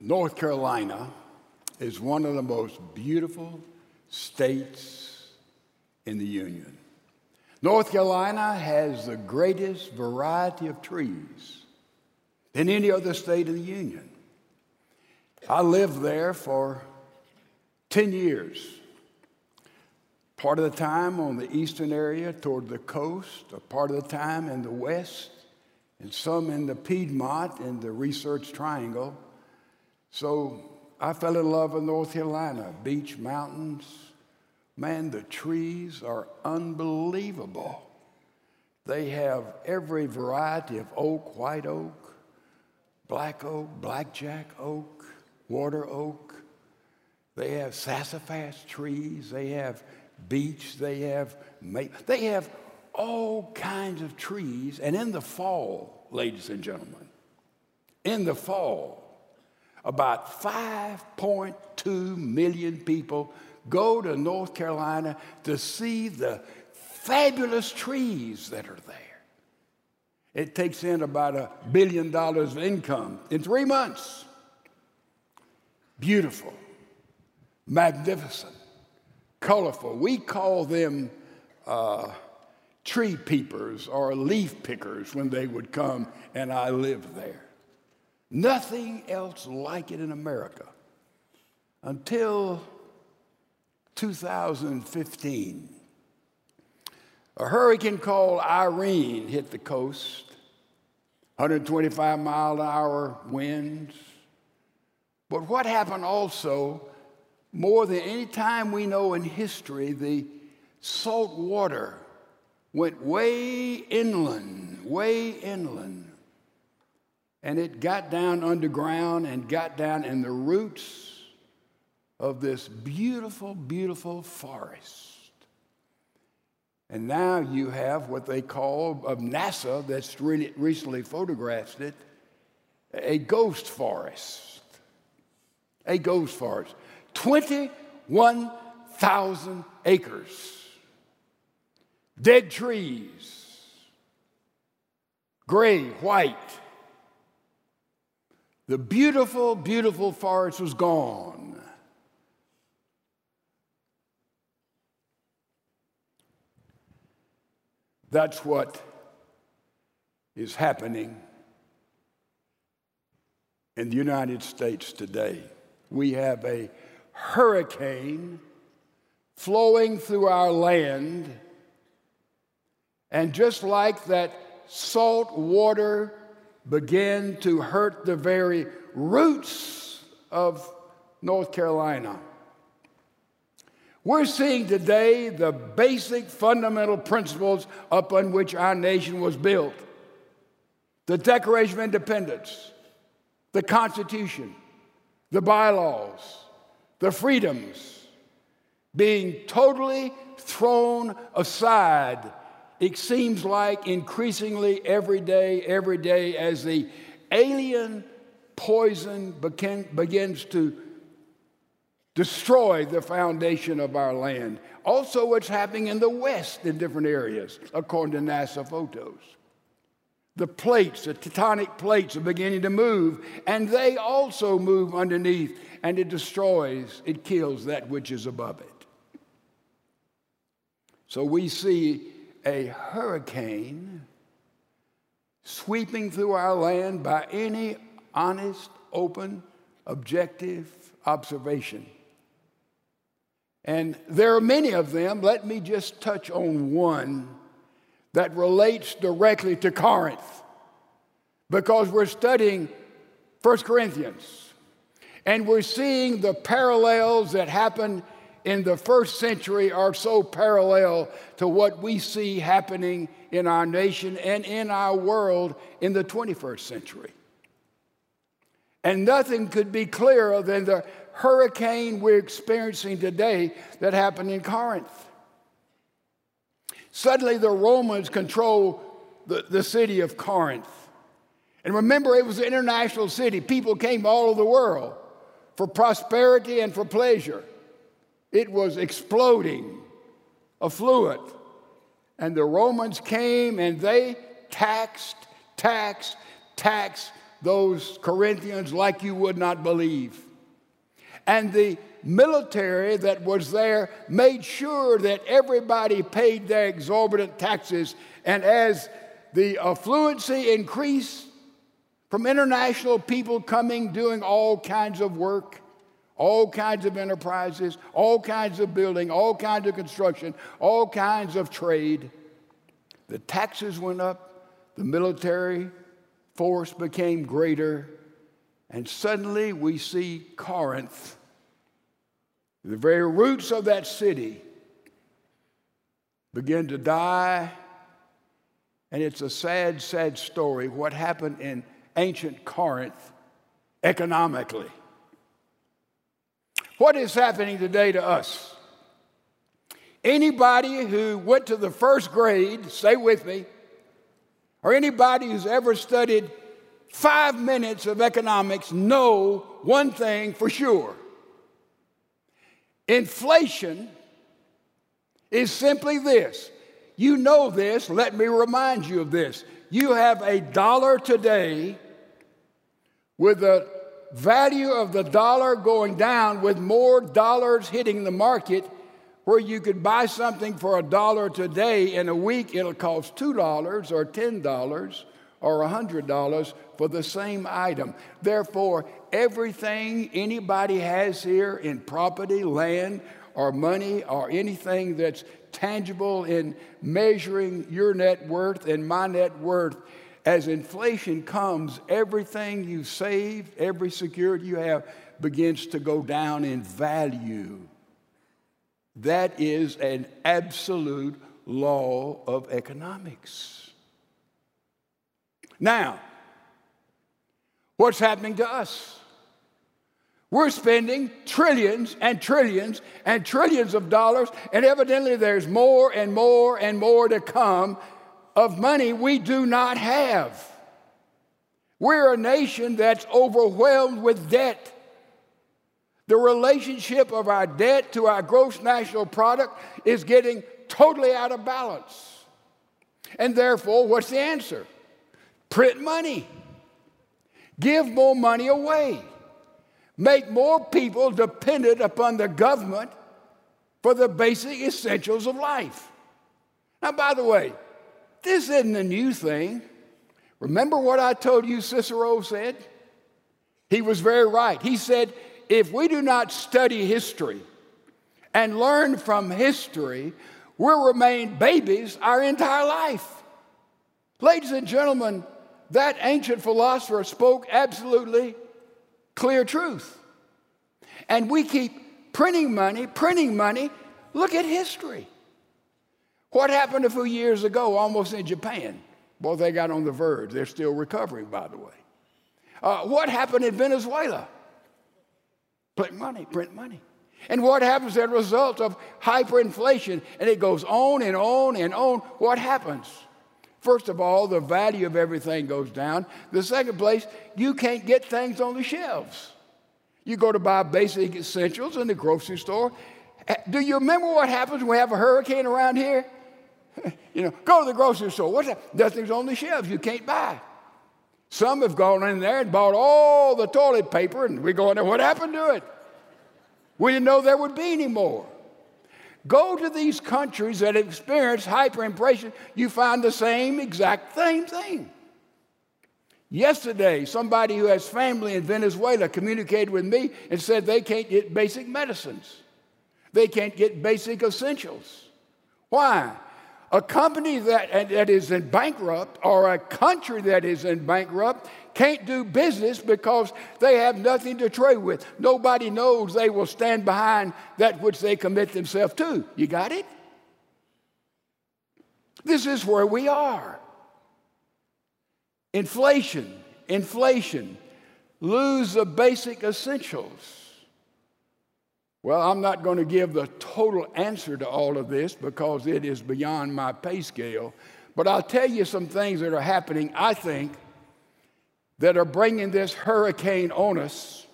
North Carolina is one of the most beautiful states in the Union. North Carolina has the greatest variety of trees than any other state in the Union. I lived there for 10 years. Part of the time on the eastern area toward the coast, a part of the time in the west, and some in the Piedmont in the Research Triangle. So I fell in love with North Carolina, beach, mountains. Man, the trees are unbelievable. They have every variety of oak, white oak, black oak, blackjack oak, water oak. They have sassafras trees. They have beech. They have maple. they have all kinds of trees. And in the fall, ladies and gentlemen, in the fall, about 5.2 million people go to North Carolina to see the fabulous trees that are there. It takes in about a billion dollars of income in three months. Beautiful, magnificent, colorful. We call them uh, tree peepers or leaf pickers when they would come, and I lived there. Nothing else like it in America until 2015. A hurricane called Irene hit the coast, 125 mile an hour winds. But what happened also, more than any time we know in history, the salt water went way inland, way inland. And it got down underground and got down in the roots of this beautiful, beautiful forest. And now you have what they call of NASA that's really recently photographed it a ghost forest. A ghost forest. 21,000 acres. Dead trees. Gray, white. The beautiful, beautiful forest was gone. That's what is happening in the United States today. We have a hurricane flowing through our land, and just like that salt water began to hurt the very roots of North Carolina. We're seeing today the basic fundamental principles upon which our nation was built the Declaration of Independence, the Constitution, the bylaws, the freedoms being totally thrown aside. It seems like increasingly every day, every day, as the alien poison begins to destroy the foundation of our land. Also, what's happening in the West in different areas, according to NASA photos. The plates, the tectonic plates, are beginning to move, and they also move underneath, and it destroys, it kills that which is above it. So we see a hurricane sweeping through our land by any honest, open, objective observation. And there are many of them. Let me just touch on one that relates directly to Corinth because we're studying 1 Corinthians and we're seeing the parallels that happened in the first century are so parallel to what we see happening in our nation and in our world in the 21st century. And nothing could be clearer than the hurricane we're experiencing today that happened in Corinth. Suddenly, the Romans control the, the city of Corinth. And remember, it was an international city. People came all over the world for prosperity and for pleasure. It was exploding, affluent. And the Romans came and they taxed, taxed, taxed those Corinthians like you would not believe. And the military that was there made sure that everybody paid their exorbitant taxes. And as the affluency increased from international people coming, doing all kinds of work, all kinds of enterprises, all kinds of building, all kinds of construction, all kinds of trade, the taxes went up, the military force became greater, and suddenly we see Corinth the very roots of that city begin to die. And it's a sad, sad story what happened in ancient Corinth economically. What is happening today to us? Anybody who went to the first grade, stay with me, or anybody who's ever studied five minutes of economics know one thing for sure Inflation is simply this. You know this, let me remind you of this. You have a dollar today with the value of the dollar going down, with more dollars hitting the market, where you could buy something for a dollar today, in a week it'll cost $2 or $10 or $100 for the same item. Therefore, everything anybody has here in property, land, or money, or anything that's tangible in measuring your net worth and my net worth, as inflation comes, everything you saved, every security you have, begins to go down in value. That is an absolute law of economics. Now, what's happening to us? We're spending trillions and trillions and trillions of dollars, and evidently there's more and more and more to come of money we do not have. We're a nation that's overwhelmed with debt. The relationship of our debt to our gross national product is getting totally out of balance. And therefore, what's the answer? Print money. Give more money away. Make more people dependent upon the government for the basic essentials of life. Now, by the way, this isn't a new thing. Remember what I told you Cicero said? He was very right. He said, if we do not study history and learn from history, we'll remain babies our entire life. Ladies and gentlemen, that ancient philosopher spoke absolutely clear truth. And we keep printing money, printing money. Look at history. What happened a few years ago, almost in Japan? Boy, they got on the verge. They're still recovering, by the way. Uh, what happened in Venezuela? Print money, print money. And what happens as a result of hyperinflation? And it goes on and on and on. What happens? First of all, the value of everything goes down. The second place, you can't get things on the shelves. You go to buy basic essentials in the grocery store. Do you remember what happens when we have a hurricane around here? you know, go to the grocery store. What's that? Nothing's on the shelves. You can't buy. Some have gone in there and bought all the toilet paper, and we go in there. What happened to it? We didn't know there would be any more. Go to these countries that have experienced hyperinflation, you find the same exact same thing. Yesterday, somebody who has family in Venezuela communicated with me and said they can't get basic medicines. They can't get basic essentials. Why? A company that, that is in bankrupt or a country that is in bankrupt can't do business because they have nothing to trade with. Nobody knows they will stand behind that which they commit themselves to. You got it? This is where we are. Inflation, inflation, lose the basic essentials. Well, I'm not going to give the total answer to all of this because it is beyond my pay scale, but I'll tell you some things that are happening, I think, that are bringing this hurricane on us.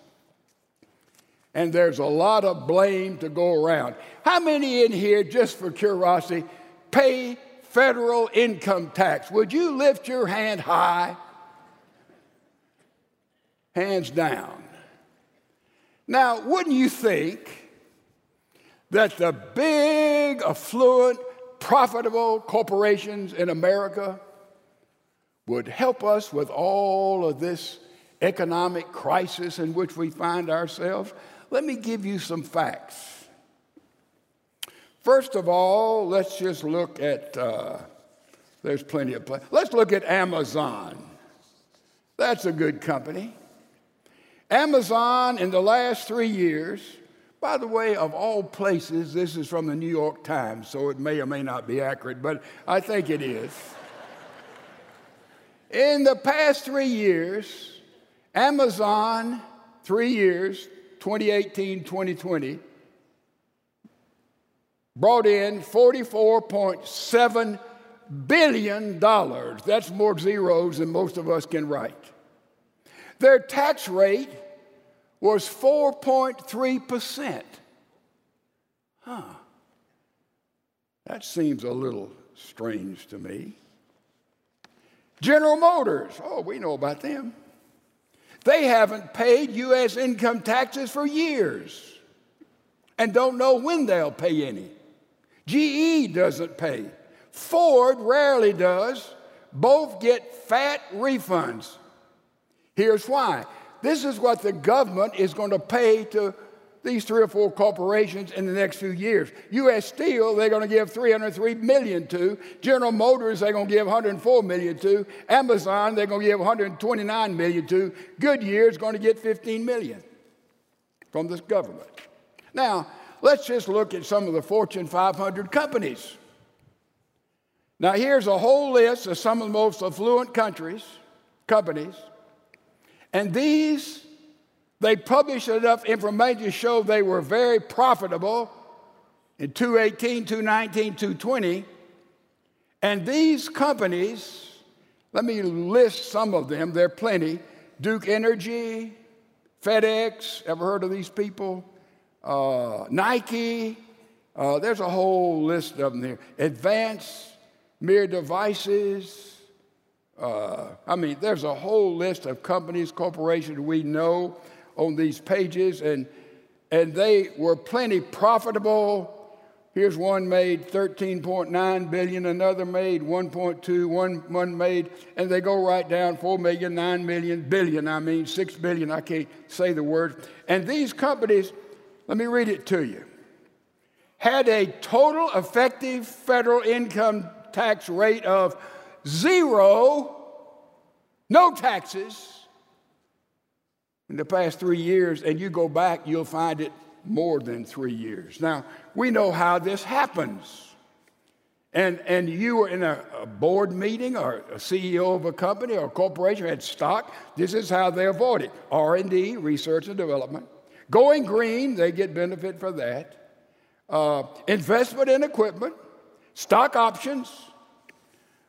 And there's a lot of blame to go around. How many in here, just for curiosity, pay federal income tax? Would you lift your hand high? hands down. Now, wouldn't you think that the big, affluent, profitable corporations in America would help us with all of this economic crisis in which we find ourselves? Let me give you some facts. First of all, let's just look at, uh, there's plenty of, let's look at Amazon. That's a good company. Amazon in the last three years, by the way, of all places, this is from the New York Times, so it may or may not be accurate, but I think it is. in the past three years, Amazon, three years, 2018, 2020, brought in $44.7 billion. That's more zeros than most of us can write. Their tax rate was 4.3%. Huh. That seems a little strange to me. General Motors, oh, we know about them. They haven't paid U.S. income taxes for years and don't know when they'll pay any. GE doesn't pay. Ford rarely does. Both get fat refunds. Here's why. This is what the government is going to pay to these three or four corporations in the next few years. U.S. Steel, they're going to give 303 million to. General Motors, they're going to give 104 million to. Amazon, they're going to give 129 million to. Goodyear is going to get 15 million from this government. Now, let's just look at some of the Fortune 500 companies. Now, here's a whole list of some of the most affluent countries, companies. And these, they published enough information to show they were very profitable in 218, 219, 220. And these companies, let me list some of them, there are plenty Duke Energy, FedEx, ever heard of these people? Uh, Nike, uh, there's a whole list of them there. Advanced Mere Devices, uh, I mean, there's a whole list of companies, corporations we know on these pages, and, and they were plenty profitable. Here's one made 13.9 billion, another made 1.2, one, one made, and they go right down 4 million, 9 million, billion, I mean 6 billion, I can't say the word. And these companies, let me read it to you, had a total effective federal income tax rate of zero, no taxes in the past three years, and you go back, you'll find it more than three years. Now, we know how this happens. And, and you were in a, a board meeting or a CEO of a company or a corporation had stock. This is how they avoid it: R&D, research and development. Going green, they get benefit for that. Uh, investment in equipment, stock options,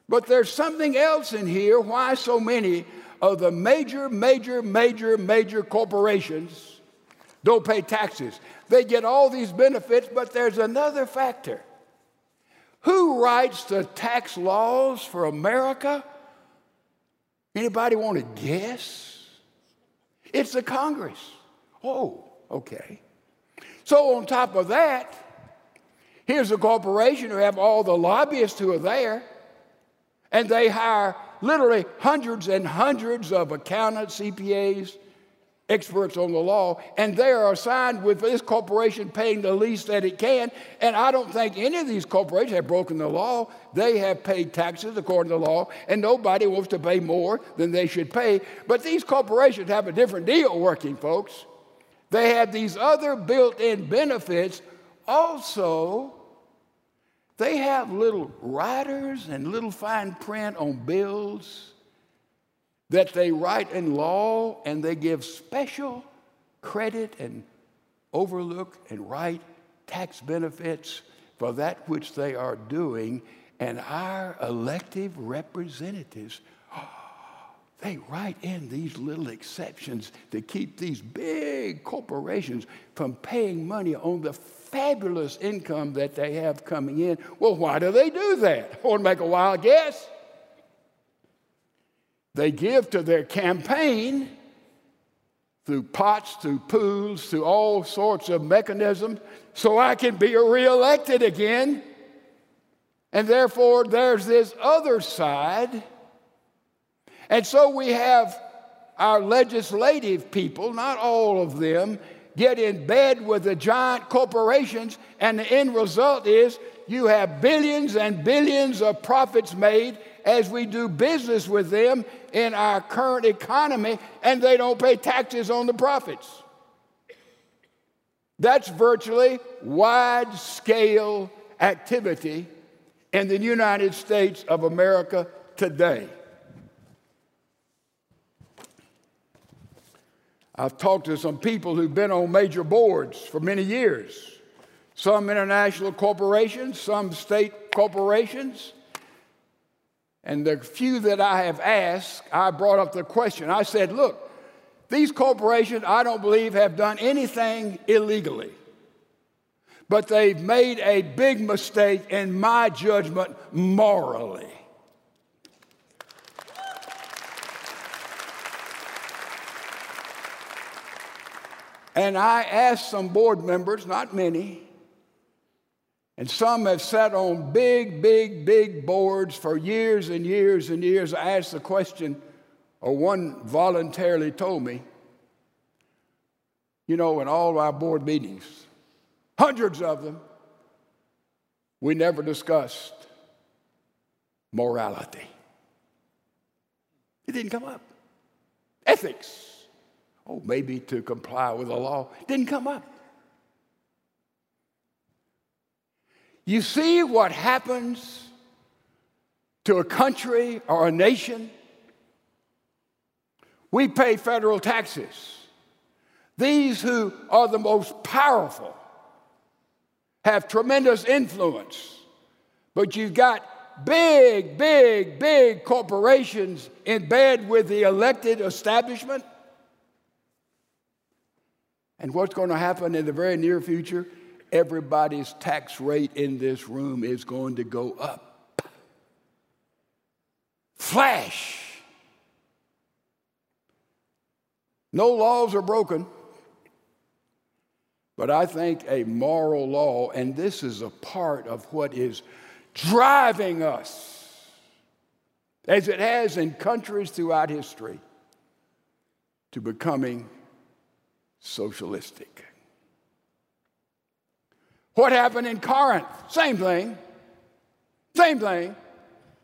but there's something else in here why so many of the major, major, major, major corporations don't pay taxes. They get all these benefits, but there's another factor. Who writes the tax laws for America? Anybody want to guess? It's the Congress. Oh, okay. So on top of that, here's a corporation who have all the lobbyists who are there. And they hire literally hundreds and hundreds of accountants, CPAs, experts on the law, and they are assigned with this corporation paying the least that it can. And I don't think any of these corporations have broken the law. They have paid taxes according to the law, and nobody wants to pay more than they should pay. But these corporations have a different deal working, folks. They have these other built in benefits also they have little riders and little fine print on bills that they write in law and they give special credit and overlook and write tax benefits for that which they are doing. And our elective representatives, they write in these little exceptions to keep these big corporations from paying money on the fabulous income that they have coming in. Well, why do they do that? I want to make a wild guess. They give to their campaign through pots, through pools, through all sorts of mechanisms, so I can be reelected again. And therefore, there's this other side. And so we have our legislative people, not all of them, get in bed with the giant corporations, and the end result is you have billions and billions of profits made as we do business with them in our current economy, and they don't pay taxes on the profits. That's virtually wide scale activity in the United States of America today. I've talked to some people who've been on major boards for many years, some international corporations, some state corporations. And the few that I have asked, I brought up the question. I said, look, these corporations, I don't believe, have done anything illegally. But they've made a big mistake, in my judgment, morally. And I asked some board members, not many, and some have sat on big, big, big boards for years and years and years. I asked the question, or one voluntarily told me, you know, in all our board meetings, hundreds of them, we never discussed morality. It didn't come up. Ethics oh, maybe to comply with the law, didn't come up. You see what happens to a country or a nation? We pay federal taxes. These who are the most powerful have tremendous influence, but you've got big, big, big corporations in bed with the elected establishment and what's going to happen in the very near future? Everybody's tax rate in this room is going to go up. Flash. No laws are broken, but I think a moral law, and this is a part of what is driving us, as it has in countries throughout history, to becoming socialistic. What happened in Corinth? Same thing. Same thing.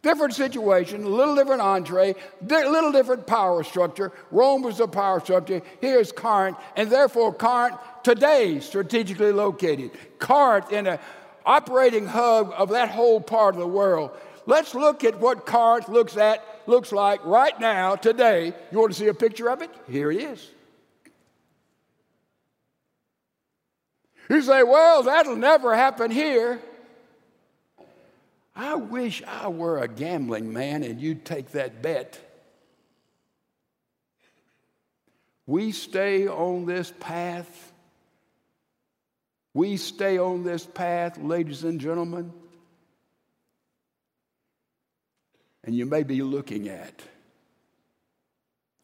Different situation, a little different entree, a little different power structure. Rome was the power structure. Here's Corinth, and therefore Corinth today strategically located. Corinth in an operating hub of that whole part of the world. Let's look at what Corinth looks at looks like right now today. You want to see a picture of it? Here it is. You say, well, that'll never happen here. I wish I were a gambling man and you'd take that bet. We stay on this path. We stay on this path, ladies and gentlemen. And you may be looking at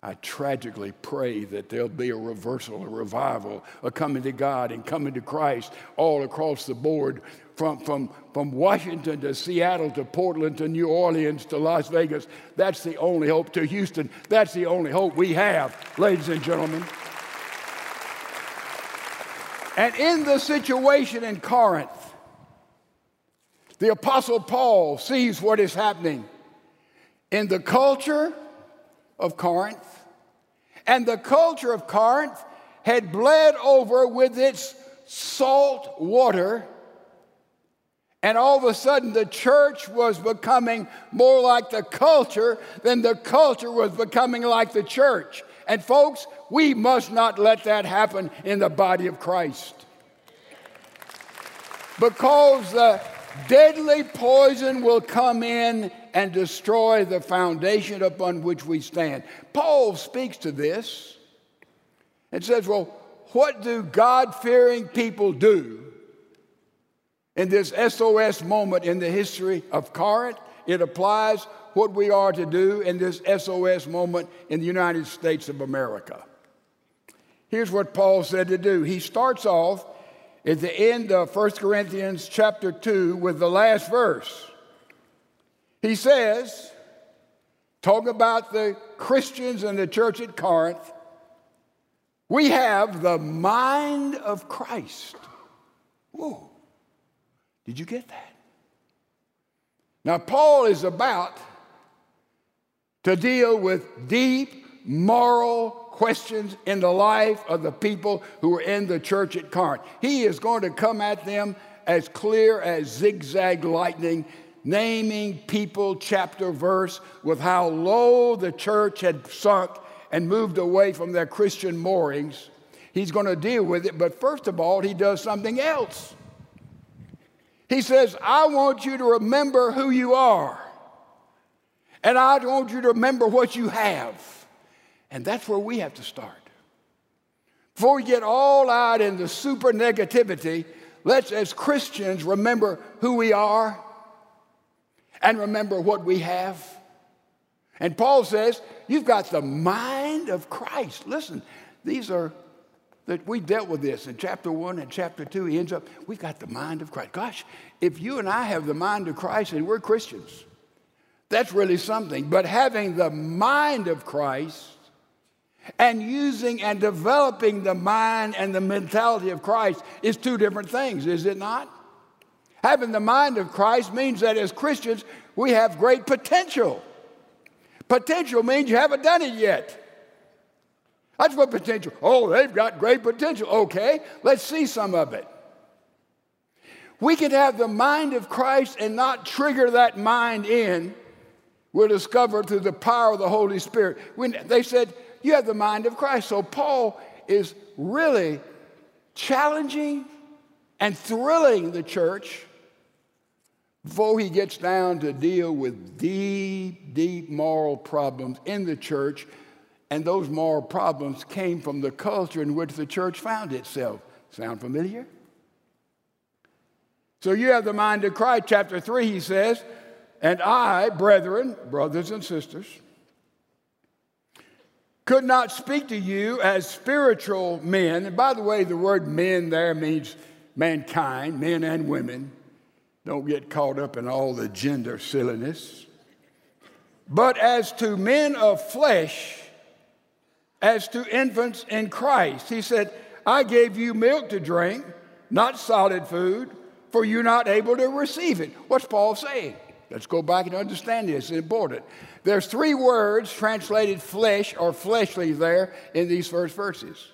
I tragically pray that there'll be a reversal, a revival, a coming to God and coming to Christ all across the board from, from, from Washington to Seattle to Portland to New Orleans to Las Vegas. That's the only hope to Houston. That's the only hope we have, ladies and gentlemen. And in the situation in Corinth, the Apostle Paul sees what is happening in the culture of Corinth, and the culture of Corinth had bled over with its salt water. And all of a sudden, the church was becoming more like the culture than the culture was becoming like the church. And, folks, we must not let that happen in the body of Christ. Because the deadly poison will come in and destroy the foundation upon which we stand. Paul speaks to this and says, Well, what do God fearing people do in this SOS moment in the history of Corinth? It applies what we are to do in this SOS moment in the United States of America. Here's what Paul said to do. He starts off at the end of 1 Corinthians chapter 2 with the last verse. He says, talk about the Christians in the church at Corinth, we have the mind of Christ. Whoa. Did you get that? Now, Paul is about to deal with deep moral questions in the life of the people who are in the church at Corinth. He is going to come at them as clear as zigzag lightning, naming people, chapter, verse, with how low the church had sunk and moved away from their Christian moorings. He's going to deal with it, but first of all, he does something else. He says, I want you to remember who you are, and I want you to remember what you have. And that's where we have to start. Before we get all out in the super negativity, let's, as Christians, remember who we are and remember what we have. And Paul says, You've got the mind of Christ. Listen, these are that we dealt with this in chapter one and chapter two. He ends up, we've got the mind of Christ. Gosh, if you and I have the mind of Christ and we're Christians, that's really something. But having the mind of Christ and using and developing the mind and the mentality of Christ is two different things, is it not? Having the mind of Christ means that as Christians, we have great potential. Potential means you haven't done it yet. That's what potential. Oh, they've got great potential. Okay, let's see some of it. We can have the mind of Christ and not trigger that mind in. We're discovered through the power of the Holy Spirit. When they said, you have the mind of Christ. So Paul is really challenging and thrilling the church before he gets down to deal with deep, deep moral problems in the church. And those moral problems came from the culture in which the church found itself. Sound familiar? So you have the mind of Christ. Chapter 3, he says, And I, brethren, brothers and sisters, could not speak to you as spiritual men. And by the way, the word men there means mankind, men and women. Don't get caught up in all the gender silliness. But as to men of flesh, as to infants in Christ, he said, I gave you milk to drink, not solid food, for you're not able to receive it. What's Paul saying? Let's go back and understand this. It's important. There's three words translated flesh or fleshly there in these first verses.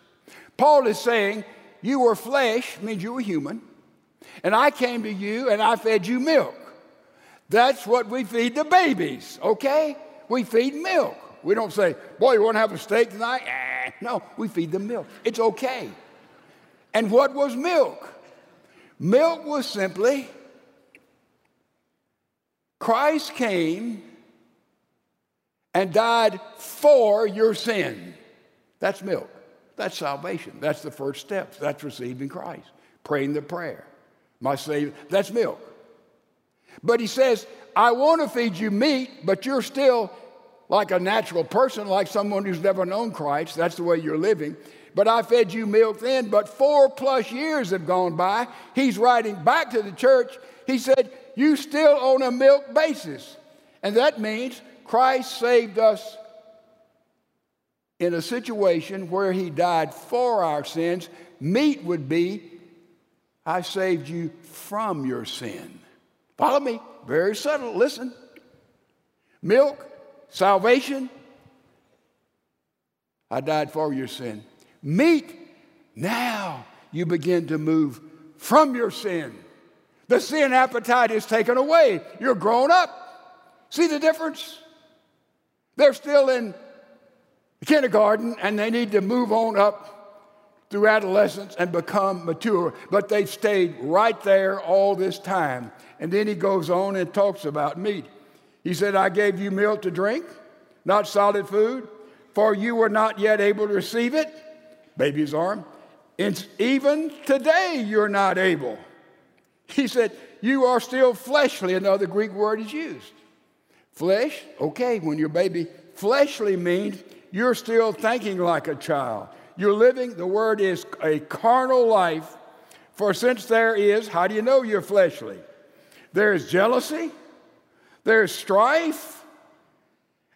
Paul is saying, You were flesh, means you were human, and I came to you and I fed you milk. That's what we feed the babies, okay? We feed milk. We don't say, Boy, you want to have a steak tonight? Eh. No, we feed them milk. It's okay. And what was milk? Milk was simply Christ came and died for your sin. That's milk. That's salvation. That's the first step. That's receiving Christ, praying the prayer. My Savior, that's milk. But he says, I want to feed you meat, but you're still like a natural person, like someone who's never known Christ. That's the way you're living. But I fed you milk then, but four plus years have gone by. He's writing back to the church. He said, You still on a milk basis. And that means Christ saved us in a situation where he died for our sins. Meat would be, I saved you from your sin. Follow me. Very subtle. Listen. Milk, salvation. I died for your sin. Meat, now you begin to move from your sin. The sin appetite is taken away. You're grown up. See the difference? They're still in kindergarten and they need to move on up through adolescence and become mature, but they've stayed right there all this time. And then he goes on and talks about meat. He said, I gave you milk to drink, not solid food, for you were not yet able to receive it. Baby's arm. And even today you're not able. He said, You are still fleshly. Another Greek word is used. Flesh, okay, when you're baby, fleshly means you're still thinking like a child. You're living, the word is a carnal life. For since there is, how do you know you're fleshly? There is jealousy, there's strife,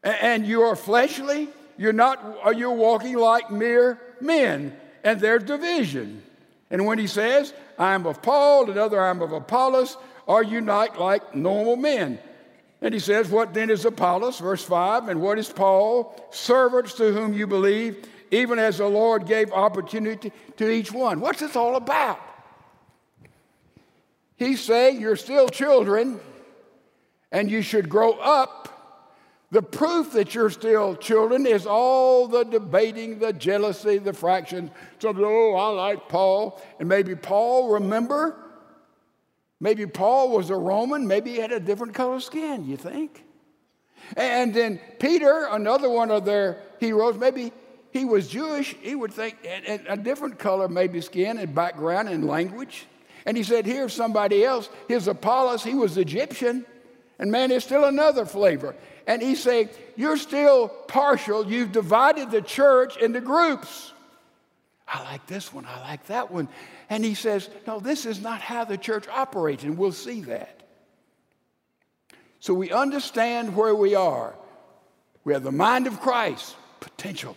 and you are fleshly. You're not, you're walking like mere men, and there's division. And when he says, I'm of Paul, another I'm of Apollos, are you not like normal men? And he says, What then is Apollos? Verse 5. And what is Paul? Servants to whom you believe, even as the Lord gave opportunity to each one. What's this all about? He's saying you're still children and you should grow up. The proof that you're still children is all the debating, the jealousy, the fractions. So, oh, I like Paul. And maybe Paul, remember? Maybe Paul was a Roman. Maybe he had a different color skin, you think? And then Peter, another one of their heroes, maybe he was Jewish. He would think a different color, maybe skin and background and language. And he said, Here's somebody else. Here's Apollos. He was Egyptian. And man, there's still another flavor. And he saying, You're still partial. You've divided the church into groups. I like this one. I like that one. And he says, No, this is not how the church operates. And we'll see that. So we understand where we are. We have the mind of Christ, potential.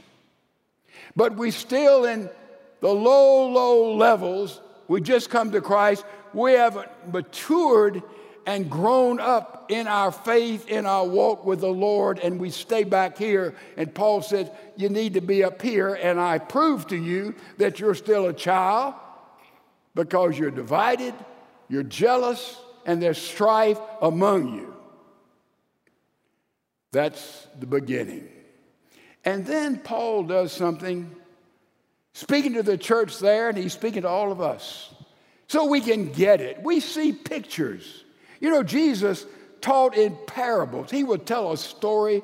But we still in the low, low levels. We just come to Christ. We haven't matured and grown up in our faith, in our walk with the Lord, and we stay back here. And Paul says, You need to be up here, and I prove to you that you're still a child because you're divided, you're jealous, and there's strife among you. That's the beginning. And then Paul does something, speaking to the church there, and he's speaking to all of us so we can get it. We see pictures. You know, Jesus taught in parables. He would tell a story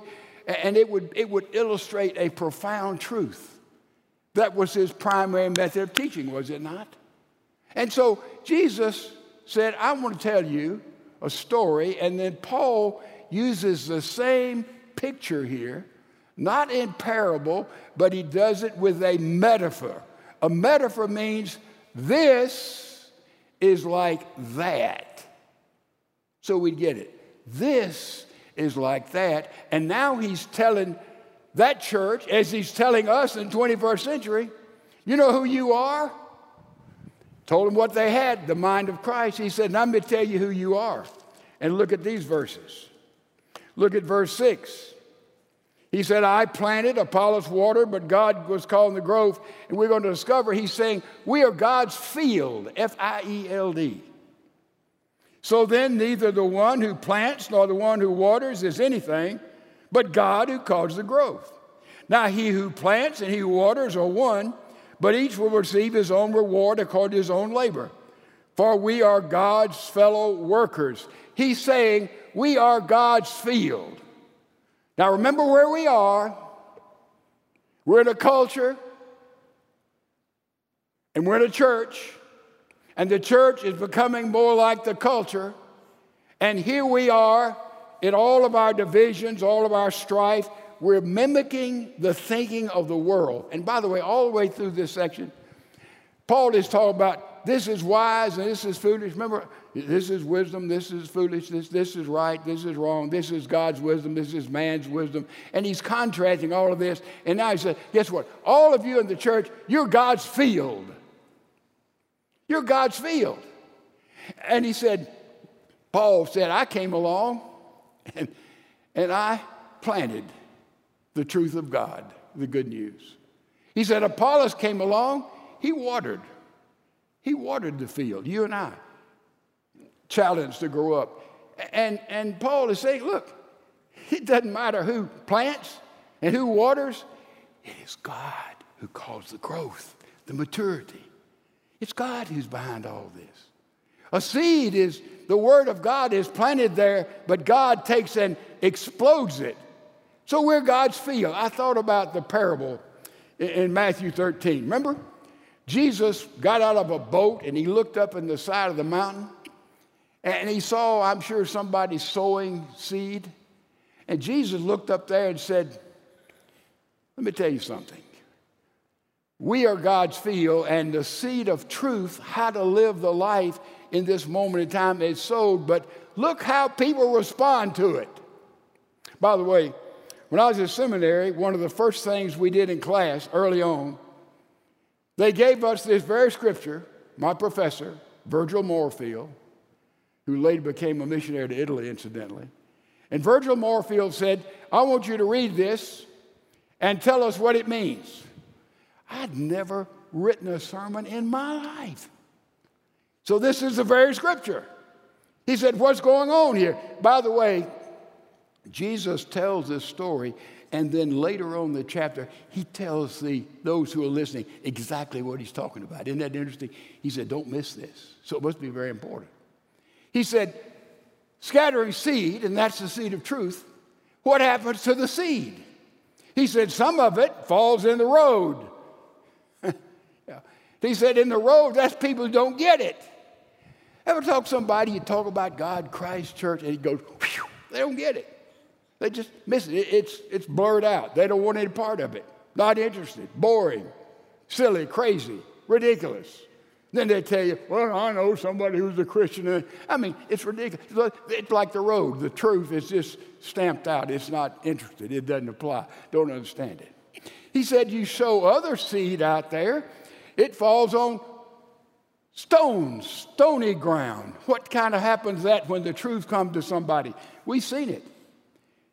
and it would, it would illustrate a profound truth. That was his primary method of teaching, was it not? And so Jesus said, I want to tell you a story. And then Paul uses the same picture here, not in parable, but he does it with a metaphor. A metaphor means this is like that so we get it. This is like that. And now he's telling that church, as he's telling us in 21st century, you know who you are? Told them what they had, the mind of Christ. He said, Now I'm going to tell you who you are. And look at these verses. Look at verse 6. He said, I planted, Apollos watered, but God was calling the growth. And we're going to discover he's saying, We are God's field, F I E L D. So then, neither the one who plants nor the one who waters is anything, but God who causes the growth. Now, he who plants and he who waters are one, but each will receive his own reward according to his own labor. For we are God's fellow workers. He's saying, We are God's field. Now, remember where we are. We're in a culture, and we're in a church and the church is becoming more like the culture. And here we are in all of our divisions, all of our strife. We're mimicking the thinking of the world. And by the way, all the way through this section, Paul is talking about this is wise and this is foolish. Remember, this is wisdom, this is foolishness, this is right, this is wrong, this is God's wisdom, this is man's wisdom. And he's contrasting all of this. And now he says, guess what? All of you in the church, you're God's field. You're God's field. And he said, Paul said, I came along and, and I planted the truth of God, the good news. He said, Apollos came along, he watered. He watered the field, you and I, challenged to grow up. And, and Paul is saying, look, it doesn't matter who plants and who waters, it is God who calls the growth, the maturity. It's God who's behind all this. A seed is, the word of God is planted there, but God takes and explodes it. So we're God's field. I thought about the parable in Matthew 13. Remember? Jesus got out of a boat and he looked up in the side of the mountain and he saw, I'm sure, somebody sowing seed. And Jesus looked up there and said, Let me tell you something. We are God's field, and the seed of truth, how to live the life in this moment in time, is sowed. But look how people respond to it. By the way, when I was in seminary, one of the first things we did in class early on, they gave us this very scripture, my professor, Virgil Moorfield, who later became a missionary to Italy, incidentally. And Virgil Moorfield said, I want you to read this and tell us what it means. I'd never written a sermon in my life. So this is the very scripture. He said, What's going on here? By the way, Jesus tells this story, and then later on in the chapter, he tells the, those who are listening exactly what he's talking about. Isn't that interesting? He said, Don't miss this. So it must be very important. He said, Scattering seed, and that's the seed of truth, what happens to the seed? He said, Some of it falls in the road. yeah. He said, In the road, that's people who don't get it. Ever talk to somebody, you talk about God, Christ, church, and he goes, they don't get it. They just miss it. It's, it's blurred out. They don't want any part of it. Not interested, boring, silly, crazy, ridiculous. Then they tell you, well, I know somebody who's a Christian. I mean, it's ridiculous. It's like the road. The truth is just stamped out. It's not interested. It doesn't apply. Don't understand it. He said, You sow other seed out there, it falls on stones, stony ground. What kind of happens that when the truth comes to somebody? We've seen it.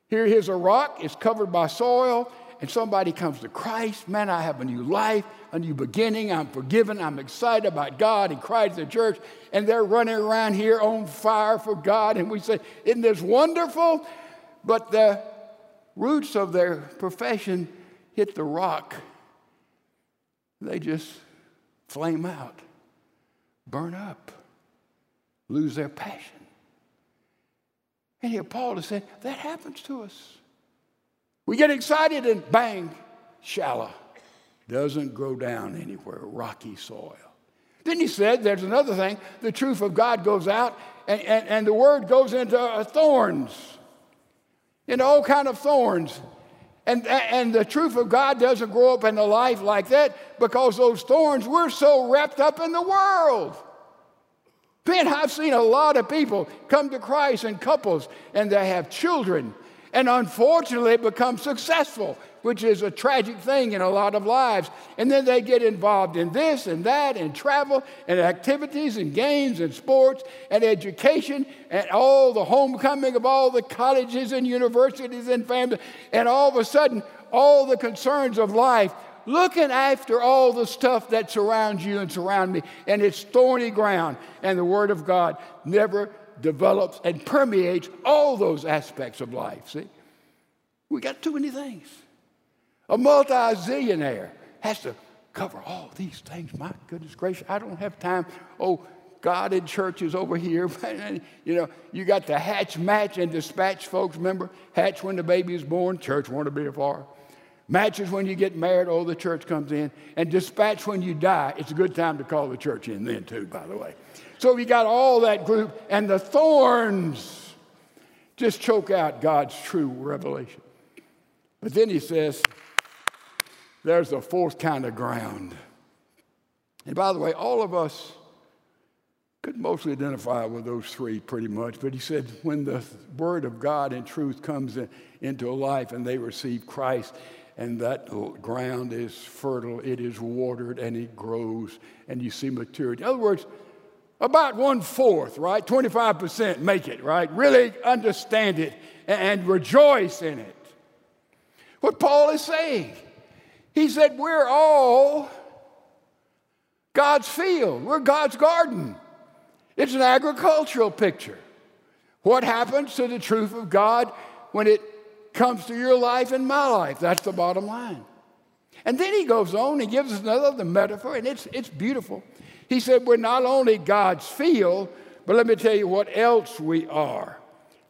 Here, here's a rock, it's covered by soil, and somebody comes to Christ. Man, I have a new life, a new beginning. I'm forgiven. I'm excited about God and Christ, the church. And they're running around here on fire for God. And we say, Isn't this wonderful? But the roots of their profession hit the rock. They just flame out, burn up, lose their passion. And here Paul is saying, that happens to us. We get excited and bang, shallow. Doesn't grow down anywhere, rocky soil. Then he said, there's another thing, the truth of God goes out and, and, and the word goes into uh, thorns, into all kind of thorns. And, and the truth of God doesn't grow up in a life like that because those thorns, we're so wrapped up in the world. Man, I've seen a lot of people come to Christ in couples and they have children and unfortunately become successful, which is a tragic thing in a lot of lives. And then they get involved in this and that and travel and activities and games and sports and education and all the homecoming of all the colleges and universities and families. And all of a sudden, all the concerns of life looking after all the stuff that surrounds you and surround me, and it's thorny ground. And the Word of God never develops and permeates all those aspects of life. See? We got too many things. A multi zillionaire has to cover all these things. My goodness gracious, I don't have time. Oh, God in churches over here. you know, you got the hatch, match, and dispatch folks. Remember, hatch when the baby is born, church want to be far. Matches when you get married, oh, the church comes in. And dispatch when you die. It's a good time to call the church in then, too, by the way. So we got all that group, and the thorns just choke out God's true revelation. But then he says, there's a fourth kind of ground. And by the way, all of us could mostly identify with those three pretty much. But he said, when the word of God and truth comes in, into a life and they receive Christ, and that ground is fertile, it is watered, and it grows, and you see maturity. In other words, about one fourth, right? 25% make it, right? Really understand it and rejoice in it. What Paul is saying, he said, We're all God's field, we're God's garden. It's an agricultural picture. What happens to the truth of God when it comes to your life and my life. That's the bottom line. And then he goes on and gives us another the metaphor, and it's, it's beautiful. He said, We're not only God's field, but let me tell you what else we are.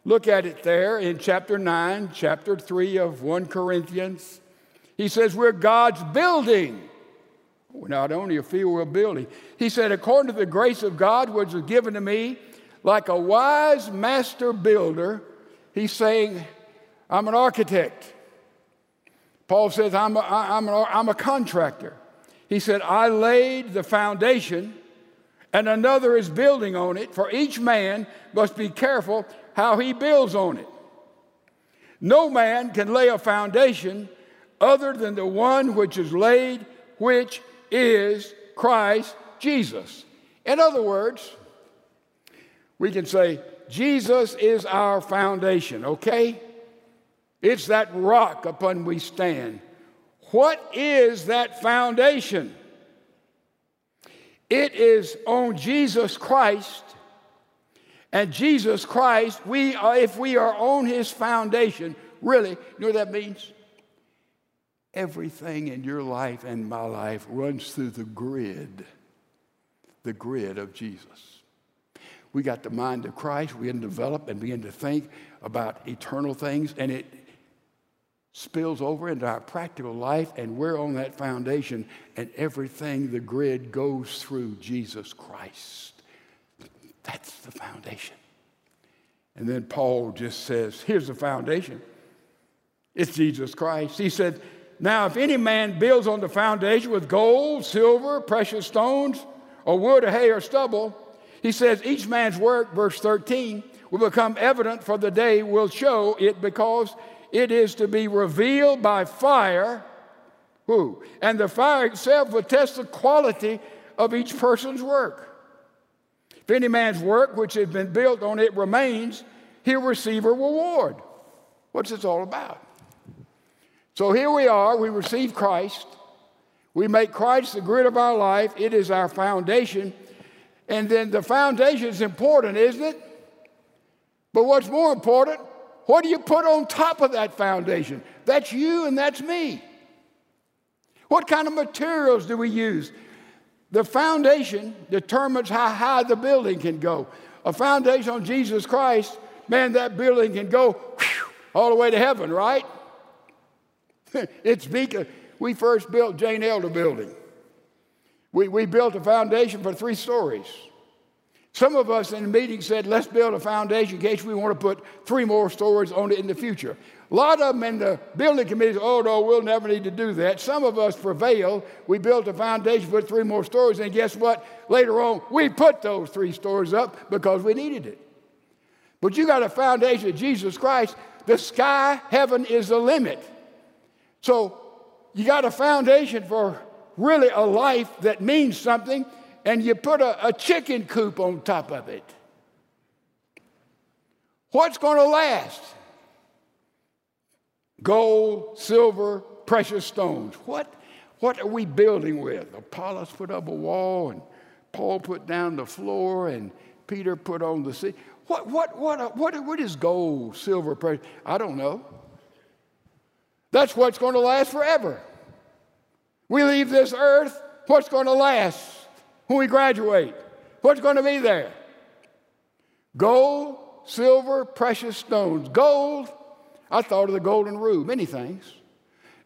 Look at it there in chapter 9, chapter 3 of 1 Corinthians. He says, We're God's building. We're not only a field, we're a building. He said, According to the grace of God, which was given to me, like a wise master builder, he's saying, I'm an architect. Paul says, I'm a, I'm, a, I'm a contractor. He said, I laid the foundation, and another is building on it, for each man must be careful how he builds on it. No man can lay a foundation other than the one which is laid, which is Christ Jesus. In other words, we can say, Jesus is our foundation, okay? It's that rock upon we stand. What is that foundation? It is on Jesus Christ. And Jesus Christ, we are, if we are on his foundation, really, you know what that means? Everything in your life and my life runs through the grid, the grid of Jesus. We got the mind of Christ, we can develop and begin to think about eternal things, and it spills over into our practical life, and we're on that foundation, and everything, the grid, goes through Jesus Christ. That's the foundation. And then Paul just says, here's the foundation. It's Jesus Christ. He said, Now, if any man builds on the foundation with gold, silver, precious stones, or wood, or hay, or stubble, he says, each man's work, verse 13, will become evident for the day will show it because it is to be revealed by fire. Who? And the fire itself will test the quality of each person's work. If any man's work which has been built on it remains, he'll receive a reward. What's this all about? So here we are, we receive Christ. We make Christ the grid of our life. It is our foundation. And then the foundation is important, isn't it? But what's more important, what do you put on top of that foundation? That's you and that's me. What kind of materials do we use? The foundation determines how high the building can go. A foundation on Jesus Christ, man, that building can go whew, all the way to heaven, right? it's because we first built Jane Elder Building. We, we built a foundation for three stories. Some of us in the meeting said, let's build a foundation in case we want to put three more stories on it in the future. A lot of them in the building committee said, oh, no, we'll never need to do that. Some of us prevailed. We built a foundation, put three more stories, and guess what? Later on, we put those three stories up because we needed it. But you got a foundation of Jesus Christ. The sky, heaven is the limit. So you got a foundation for really a life that means something and you put a, a chicken coop on top of it. What's going to last? Gold, silver, precious stones. What, what are we building with? Apollos put up a wall, and Paul put down the floor, and Peter put on the sea. What, what, what, uh, what, what is gold, silver, precious? I don't know. That's what's going to last forever. We leave this earth, what's going to last? When we graduate? What's going to be there? Gold, silver, precious stones. Gold, I thought of the golden rule, many things.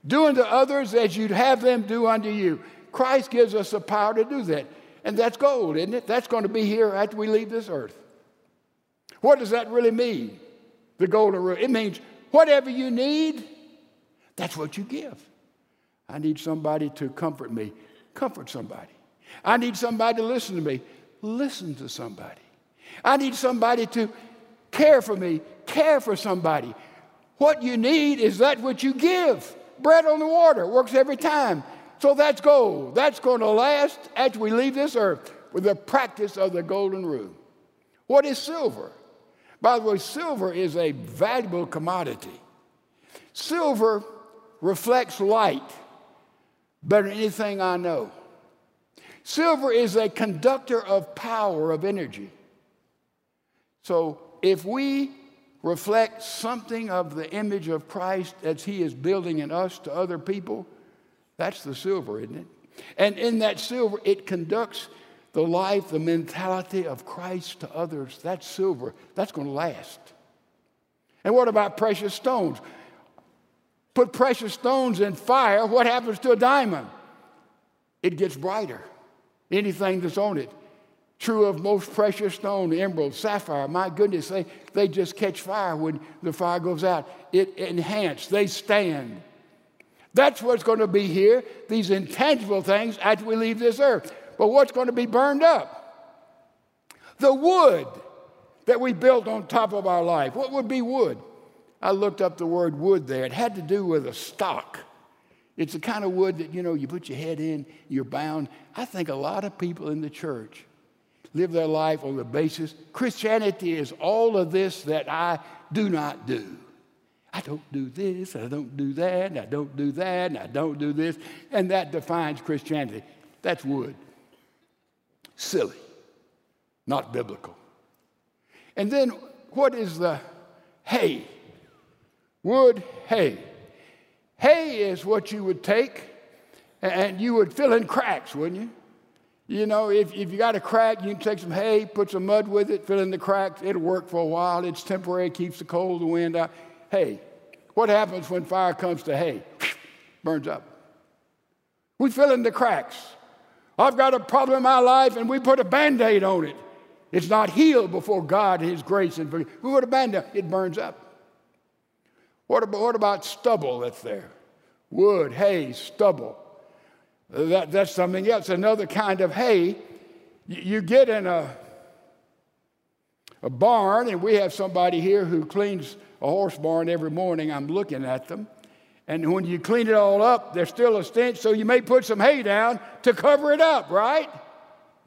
Do unto others as you'd have them do unto you. Christ gives us the power to do that. And that's gold, isn't it? That's going to be here after we leave this earth. What does that really mean? The golden rule. It means whatever you need, that's what you give. I need somebody to comfort me. Comfort somebody. I need somebody to listen to me. Listen to somebody. I need somebody to care for me. Care for somebody. What you need is that which you give. Bread on the water works every time. So that's gold. That's going to last after we leave this earth with the practice of the golden rule. What is silver? By the way, silver is a valuable commodity. Silver reflects light better than anything I know. Silver is a conductor of power, of energy. So if we reflect something of the image of Christ as He is building in us to other people, that's the silver, isn't it? And in that silver, it conducts the life, the mentality of Christ to others. That's silver. That's going to last. And what about precious stones? Put precious stones in fire, what happens to a diamond? It gets brighter anything that's on it. True of most precious stone, emerald, sapphire. My goodness, they, they just catch fire when the fire goes out. It enhance, they stand. That's what's going to be here, these intangible things after we leave this earth. But what's going to be burned up? The wood that we built on top of our life. What would be wood? I looked up the word wood there. It had to do with a stock. It's the kind of wood that, you know, you put your head in, you're bound. I think a lot of people in the church live their life on the basis Christianity is all of this that I do not do. I don't do this, I don't do that, I don't do that, I don't do this. And that defines Christianity. That's wood. Silly, not biblical. And then what is the hay? Wood, hay. Hay is what you would take and you would fill in cracks, wouldn't you? You know, if, if you got a crack, you can take some hay, put some mud with it, fill in the cracks. It'll work for a while. It's temporary, keeps the cold, the wind out. Hay. What happens when fire comes to hay? Burns up. We fill in the cracks. I've got a problem in my life, and we put a band aid on it. It's not healed before God, His grace, and we put a band aid, it burns up. What about, what about stubble that's there? Wood, hay, stubble. That, that's something else. Another kind of hay. You get in a, a barn, and we have somebody here who cleans a horse barn every morning. I'm looking at them. And when you clean it all up, there's still a stench, so you may put some hay down to cover it up, right?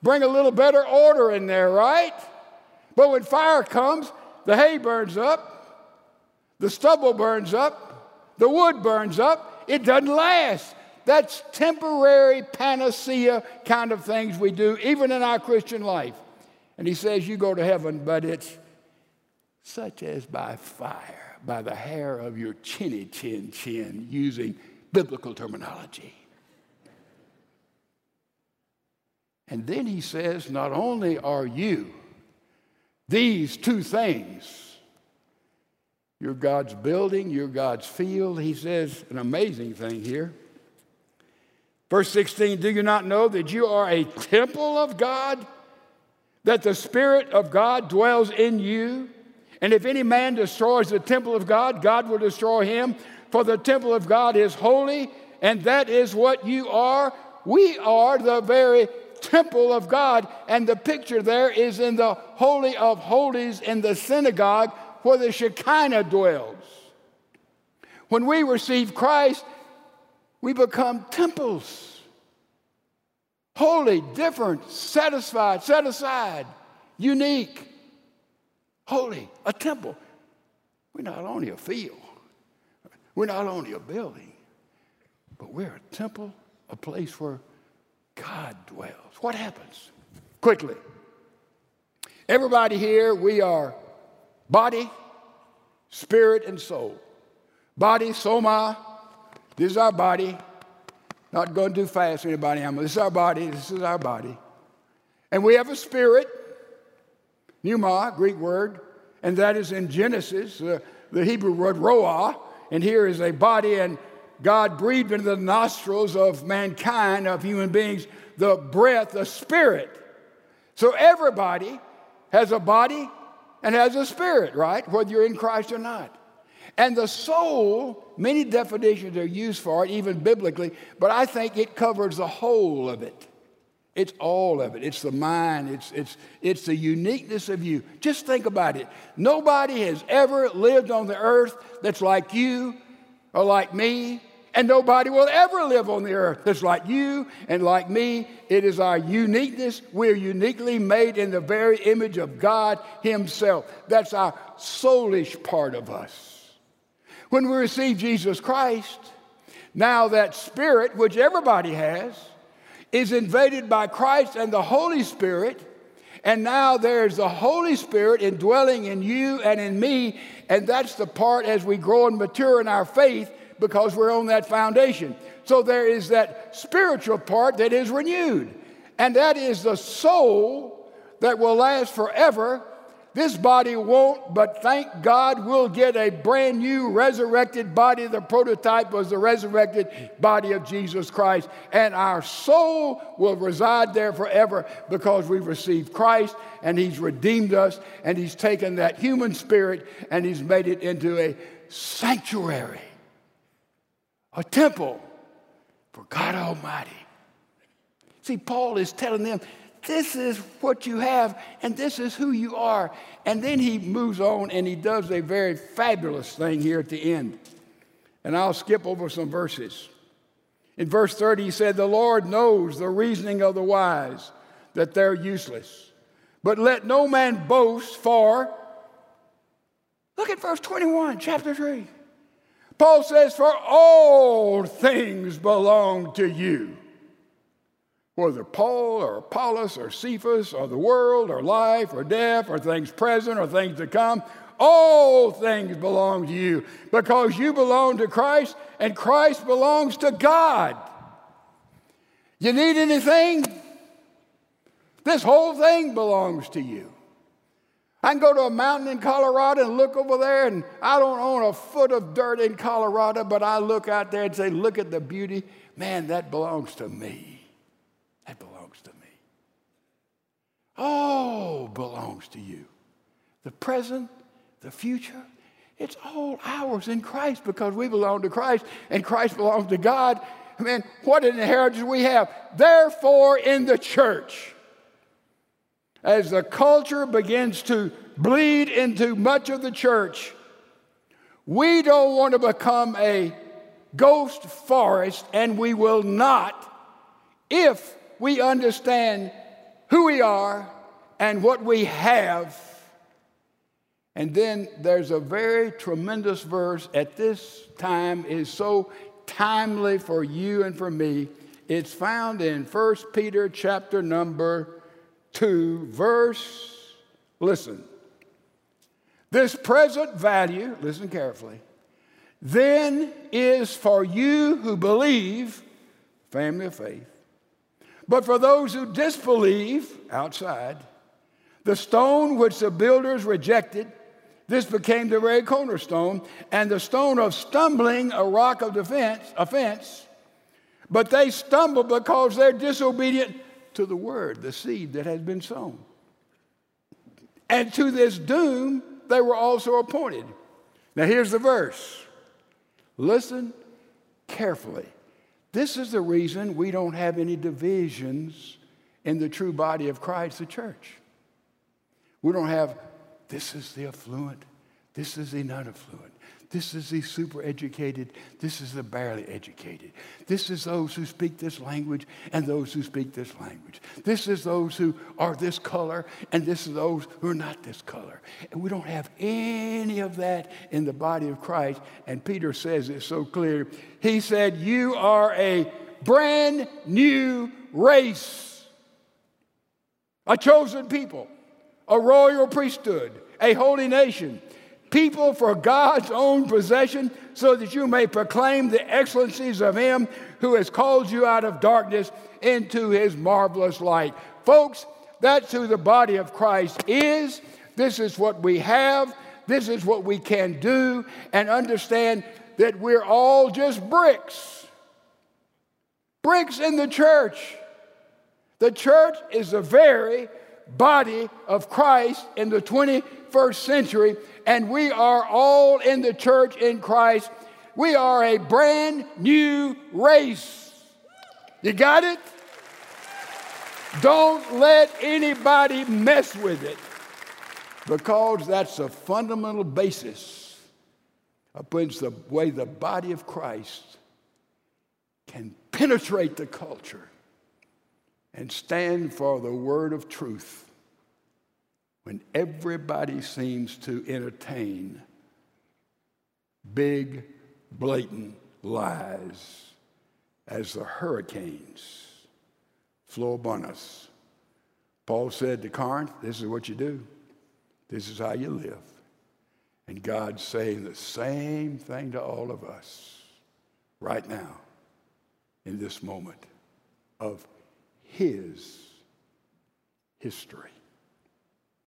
Bring a little better order in there, right? But when fire comes, the hay burns up, the stubble burns up, the wood burns up, it doesn't last. That's temporary panacea kind of things we do, even in our Christian life. And he says, You go to heaven, but it's such as by fire, by the hair of your chinny chin chin, using biblical terminology. And then he says, Not only are you these two things, you're God's building, you're God's field. He says an amazing thing here. Verse 16 Do you not know that you are a temple of God? That the Spirit of God dwells in you? And if any man destroys the temple of God, God will destroy him. For the temple of God is holy, and that is what you are. We are the very temple of God. And the picture there is in the Holy of Holies in the synagogue where the Shekinah dwells. When we receive Christ, we become temples. Holy, different, satisfied, set aside, unique, holy, a temple. We're not only a field, we're not only a building, but we're a temple, a place where God dwells. What happens? Quickly. Everybody here, we are Body, spirit, and soul. Body, soma, this is our body. Not going too fast, anybody. This is our body. This is our body. And we have a spirit, pneuma, Greek word, and that is in Genesis, uh, the Hebrew word ruach. And here is a body, and God breathed into the nostrils of mankind, of human beings, the breath, the spirit. So everybody has a body, and has a spirit, right? Whether you're in Christ or not. And the soul, many definitions are used for it, even biblically, but I think it covers the whole of it. It's all of it. It's the mind, it's, it's, it's the uniqueness of you. Just think about it. Nobody has ever lived on the earth that's like you or like me and nobody will ever live on the earth that's like you and like me. It is our uniqueness. We're uniquely made in the very image of God Himself. That's our soulish part of us. When we receive Jesus Christ, now that spirit, which everybody has, is invaded by Christ and the Holy Spirit. And now there's the Holy Spirit indwelling in you and in me. And that's the part as we grow and mature in our faith because we're on that foundation. So there is that spiritual part that is renewed, and that is the soul that will last forever. This body won't, but thank God we'll get a brand new resurrected body. The prototype was the resurrected body of Jesus Christ. And our soul will reside there forever because we've received Christ and He's redeemed us and He's taken that human spirit and He's made it into a sanctuary a temple for God Almighty. See, Paul is telling them, this is what you have, and this is who you are. And then he moves on and he does a very fabulous thing here at the end. And I'll skip over some verses. In verse 30, he said, The Lord knows the reasoning of the wise, that they're useless. But let no man boast, for, look at verse 21, chapter 3. Paul says, For all things belong to you. Whether Paul or Apollos or Cephas or the world or life or death or things present or things to come, all things belong to you because you belong to Christ and Christ belongs to God. You need anything? This whole thing belongs to you. I can go to a mountain in Colorado and look over there, and I don't own a foot of dirt in Colorado, but I look out there and say, Look at the beauty. Man, that belongs to me. That belongs to me. All belongs to you. The present, the future, it's all ours in Christ because we belong to Christ and Christ belongs to God. Man, what an inheritance we have. Therefore, in the church, as the culture begins to bleed into much of the church, we don't want to become a ghost forest, and we will not if we understand who we are and what we have. And then there's a very tremendous verse at this time is so timely for you and for me. It's found in 1 Peter chapter number 2, verse, listen. This present value, listen carefully, then is for you who believe, family of faith. But for those who disbelieve, outside, the stone which the builders rejected, this became the very cornerstone, and the stone of stumbling, a rock of defense, offense. But they stumble because they're disobedient to the word, the seed that has been sown. And to this doom they were also appointed. Now here's the verse. Listen carefully. This is the reason we don't have any divisions in the true body of Christ, the church. We don't have this is the affluent, this is the non affluent. This is the super educated. This is the barely educated. This is those who speak this language and those who speak this language. This is those who are this color and this is those who are not this color. And we don't have any of that in the body of Christ. And Peter says it so clear. He said, You are a brand new race, a chosen people, a royal priesthood, a holy nation people for God's own possession, so that you may proclaim the excellencies of Him who has called you out of darkness into His marvelous light. Folks, that's who the body of Christ is. This is what we have. This is what we can do. And understand that we're all just bricks. Bricks in the church. The church is the very body of Christ in the 21st century and we are all in the church in Christ. We are a brand new race. You got it? Don't let anybody mess with it because that's a fundamental basis upon the way the body of Christ can penetrate the culture and stand for the word of truth when everybody seems to entertain big, blatant lies as the hurricanes flow upon us. Paul said to Corinth, This is what you do, this is how you live. And God's saying the same thing to all of us right now in this moment of His history.